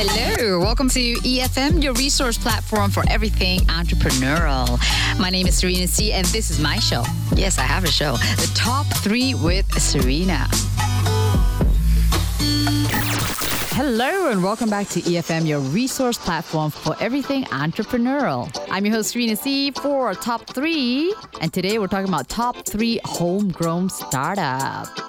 Hello, welcome to EFM, your resource platform for everything entrepreneurial. My name is Serena C, and this is my show. Yes, I have a show. The Top 3 with Serena. Hello, and welcome back to EFM, your resource platform for everything entrepreneurial. I'm your host, Serena C, for Top 3, and today we're talking about Top 3 Homegrown Startup.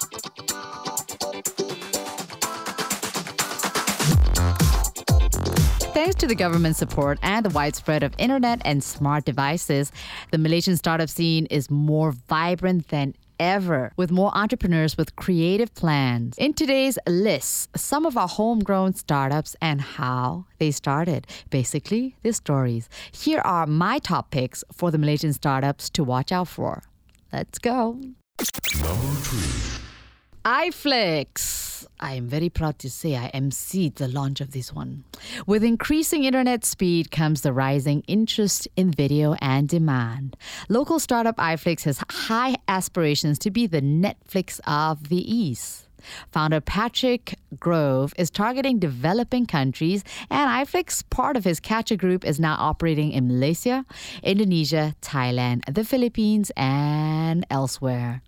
Thanks to the government support and the widespread of internet and smart devices, the Malaysian startup scene is more vibrant than ever, with more entrepreneurs with creative plans. In today's list, some of our homegrown startups and how they started. Basically, their stories. Here are my top picks for the Malaysian startups to watch out for. Let's go. Number three. iFlix. I am very proud to say I emceed the launch of this one. With increasing internet speed comes the rising interest in video and demand. Local startup iFlix has high aspirations to be the Netflix of the East. Founder Patrick Grove is targeting developing countries, and iFlix, part of his Catcha Group, is now operating in Malaysia, Indonesia, Thailand, the Philippines, and elsewhere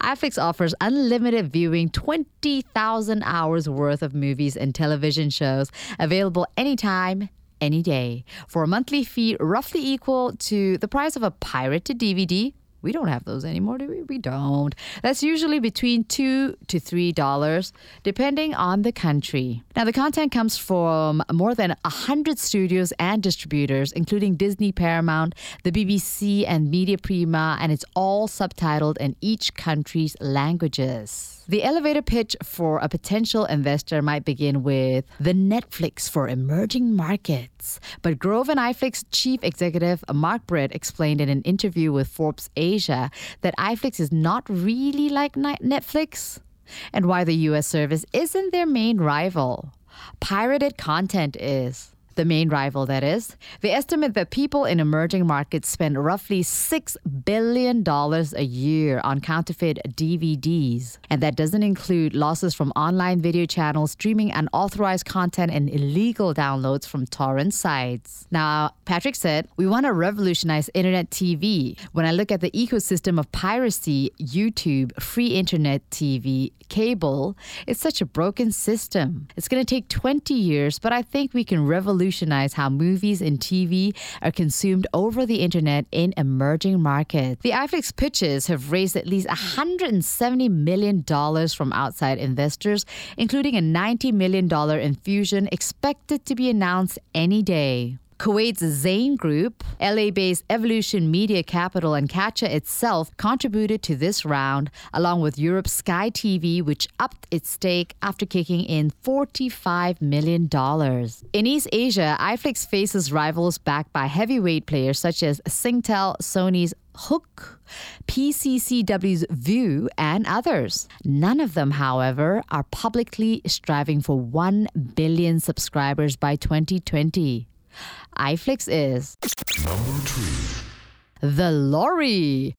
iFlix offers unlimited viewing 20,000 hours worth of movies and television shows available anytime, any day. For a monthly fee roughly equal to the price of a pirated DVD we don't have those anymore, do we? We don't. That's usually between two to three dollars, depending on the country. Now, the content comes from more than a hundred studios and distributors, including Disney, Paramount, the BBC, and Media Prima, and it's all subtitled in each country's languages. The elevator pitch for a potential investor might begin with the Netflix for emerging markets. But Grove and iFlix chief executive Mark Britt explained in an interview with Forbes Asia that iFlix is not really like Netflix and why the US service isn't their main rival. Pirated content is the main rival, that is. They estimate that people in emerging markets spend roughly $6 billion a year on counterfeit DVDs. And that doesn't include losses from online video channels, streaming unauthorized content, and illegal downloads from torrent sites. Now, Patrick said, We want to revolutionize internet TV. When I look at the ecosystem of piracy, YouTube, free internet TV, cable, it's such a broken system. It's going to take 20 years, but I think we can revolutionize revolutionize how movies and TV are consumed over the internet in emerging markets. The iFlix pitches have raised at least $170 million from outside investors, including a $90 million infusion expected to be announced any day. Kuwait's Zain Group, LA based Evolution Media Capital, and Catcha itself contributed to this round, along with Europe's Sky TV, which upped its stake after kicking in $45 million. In East Asia, iFlix faces rivals backed by heavyweight players such as Singtel, Sony's HOOQ, PCCW's Viu, and others. None of them, however, are publicly striving for 1 billion subscribers by 2020 iFlix is number three. The lorry.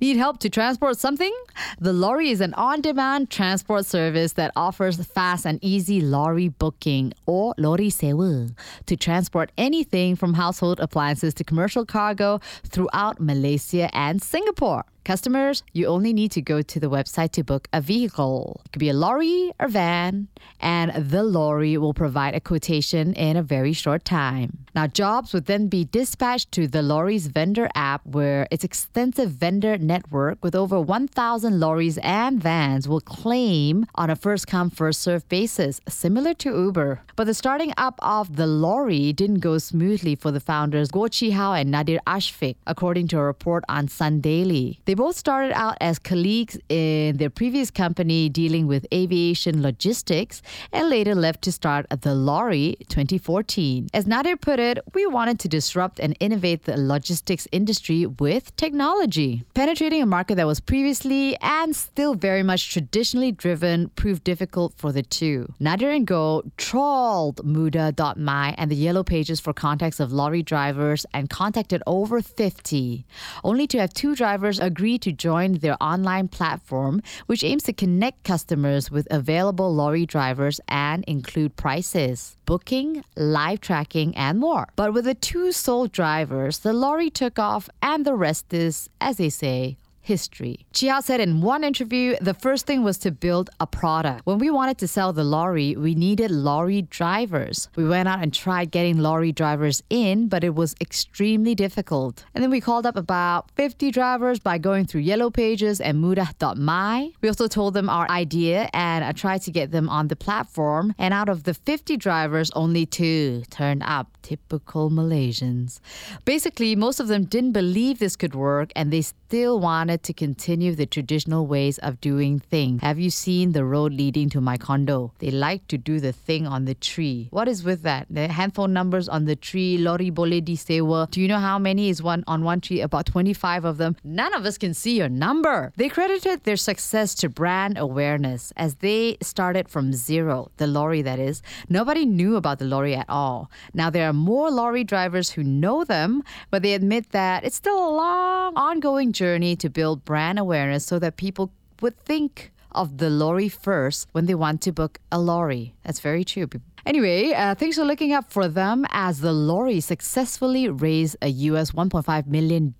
Need help to transport something? The Lorry is an on demand transport service that offers fast and easy lorry booking or lorry sewa to transport anything from household appliances to commercial cargo throughout Malaysia and Singapore. Customers, you only need to go to the website to book a vehicle. It could be a lorry or van, and the lorry will provide a quotation in a very short time. Now, jobs would then be dispatched to the lorry's vendor app, where its extensive vendor network with over 1,000 lorries and vans will claim on a first come, first served basis, similar to Uber. But the starting up of the lorry didn't go smoothly for the founders Goh Chee Hau and Nadir Ashfik, according to a report on Sun Daily. They both started out as colleagues in their previous company dealing with aviation logistics and later left to start the Lorry 2014. As Nadir put it, we wanted to disrupt and innovate the logistics industry with technology. Penetrating a market that was previously and still very much traditionally driven proved difficult for the two. Nadir and Goh trawled Mudah.my and the yellow pages for contacts of lorry drivers and contacted over 50, only to have two drivers agree agreed to join their online platform, which aims to connect customers with available lorry drivers and include prices, booking, live tracking, and more. But with the two sole drivers, the lorry took off, and the rest is, as they say, history. Chia said in one interview, the first thing was to build a product. When we wanted to sell the lorry, we needed lorry drivers. We went out and tried getting lorry drivers in, but it was extremely difficult. And then we called up about 50 drivers by going through Yellow Pages and Mudah.my. We also told them our idea and I tried to get them on the platform. And out of the 50 drivers, only two turned up. Typical Malaysians. Basically, most of them didn't believe this could work and they still wanted to continue the traditional ways of doing things. Have you seen the road leading to my condo? They like to do the thing on the tree. What is with that? The handphone numbers on the tree, lorry di Sewa. Do you know how many is one on one tree? About 25 of them. None of us can see your number. They credited their success to brand awareness as they started from zero, the lorry that is. Nobody knew about the lorry at all. Now there are more lorry drivers who know them, but they admit that it's still a long, ongoing journey to build brand awareness so that people would think of the lorry first when they want to book a lorry. That's very true. Anyway, uh, things are looking up for them as the lorry successfully raised a US $1.5 million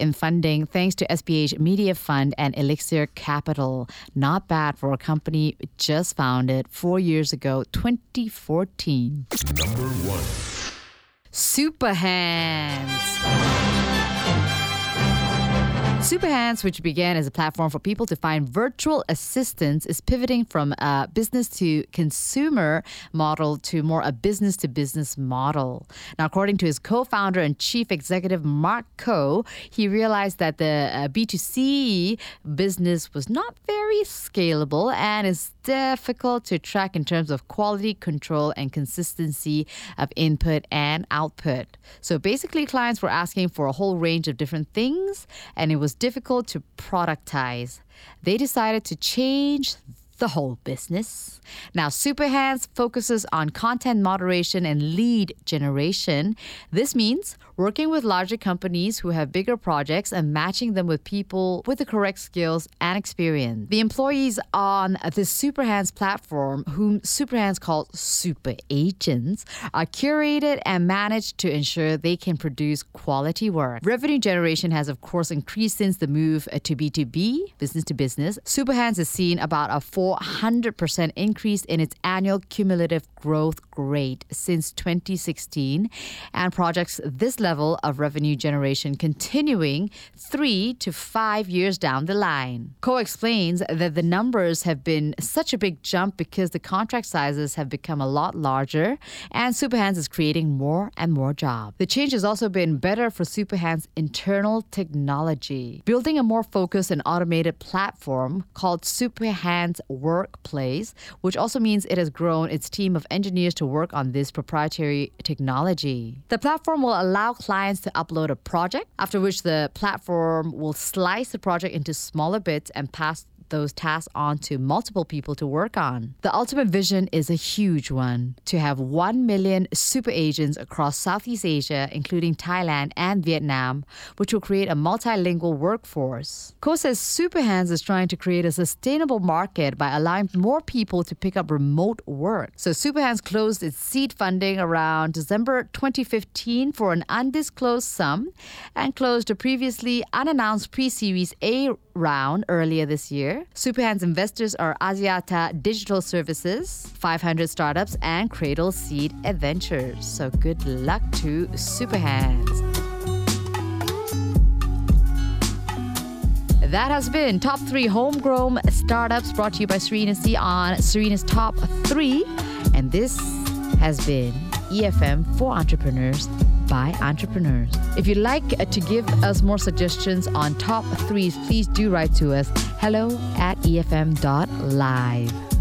in funding thanks to SPH Media Fund and Elixir Capital. Not bad for a company just founded four years ago, 2014. Number one Super Hands. Superhands, which began as a platform for people to find virtual assistants, is pivoting from a business to consumer model to more a business to business model. Now, according to his co founder and chief executive, Mark Koh, he realized that the uh, B2C business was not very scalable and is difficult to track in terms of quality control and consistency of input and output. So basically, clients were asking for a whole range of different things, and it was was difficult to productize. They decided to change the whole business. Now, Superhands focuses on content moderation and lead generation. This means working with larger companies who have bigger projects and matching them with people with the correct skills and experience. The employees on the Superhands platform, whom Superhands calls super agents, are curated and managed to ensure they can produce quality work. Revenue generation has, of course, increased since the move to B2B, business to business. Superhands has seen about a 4 400% increase in its annual cumulative growth rate since 2016 and projects this level of revenue generation continuing three to five years down the line. Koh explains that the numbers have been such a big jump because the contract sizes have become a lot larger and Superhands is creating more and more jobs. The change has also been better for Superhands' internal technology, building a more focused and automated platform called Superhands workplace, which also means it has grown its team of engineers to work on this proprietary technology. The platform will allow clients to upload a project, after which the platform will slice the project into smaller bits and pass those tasks on to multiple people to work on. The ultimate vision is a huge one to have 1 million super agents across Southeast Asia, including Thailand and Vietnam, which will create a multilingual workforce. Koh says Superhands is trying to create a sustainable market by allowing more people to pick up remote work. So Superhands closed its seed funding around December 2015 for an undisclosed sum and closed a previously unannounced pre series A round earlier this year. Superhands investors are Axiata Digital Services, 500 Startups, and Cradle Seed Ventures. So good luck to Superhands. That has been Top 3 Homegrown Startups brought to you by Serena C on Serena's Top 3. And this has been EFM for Entrepreneurs by entrepreneurs. If you'd like uh, to give us more suggestions on top threes, please do write to us hello at efm.live.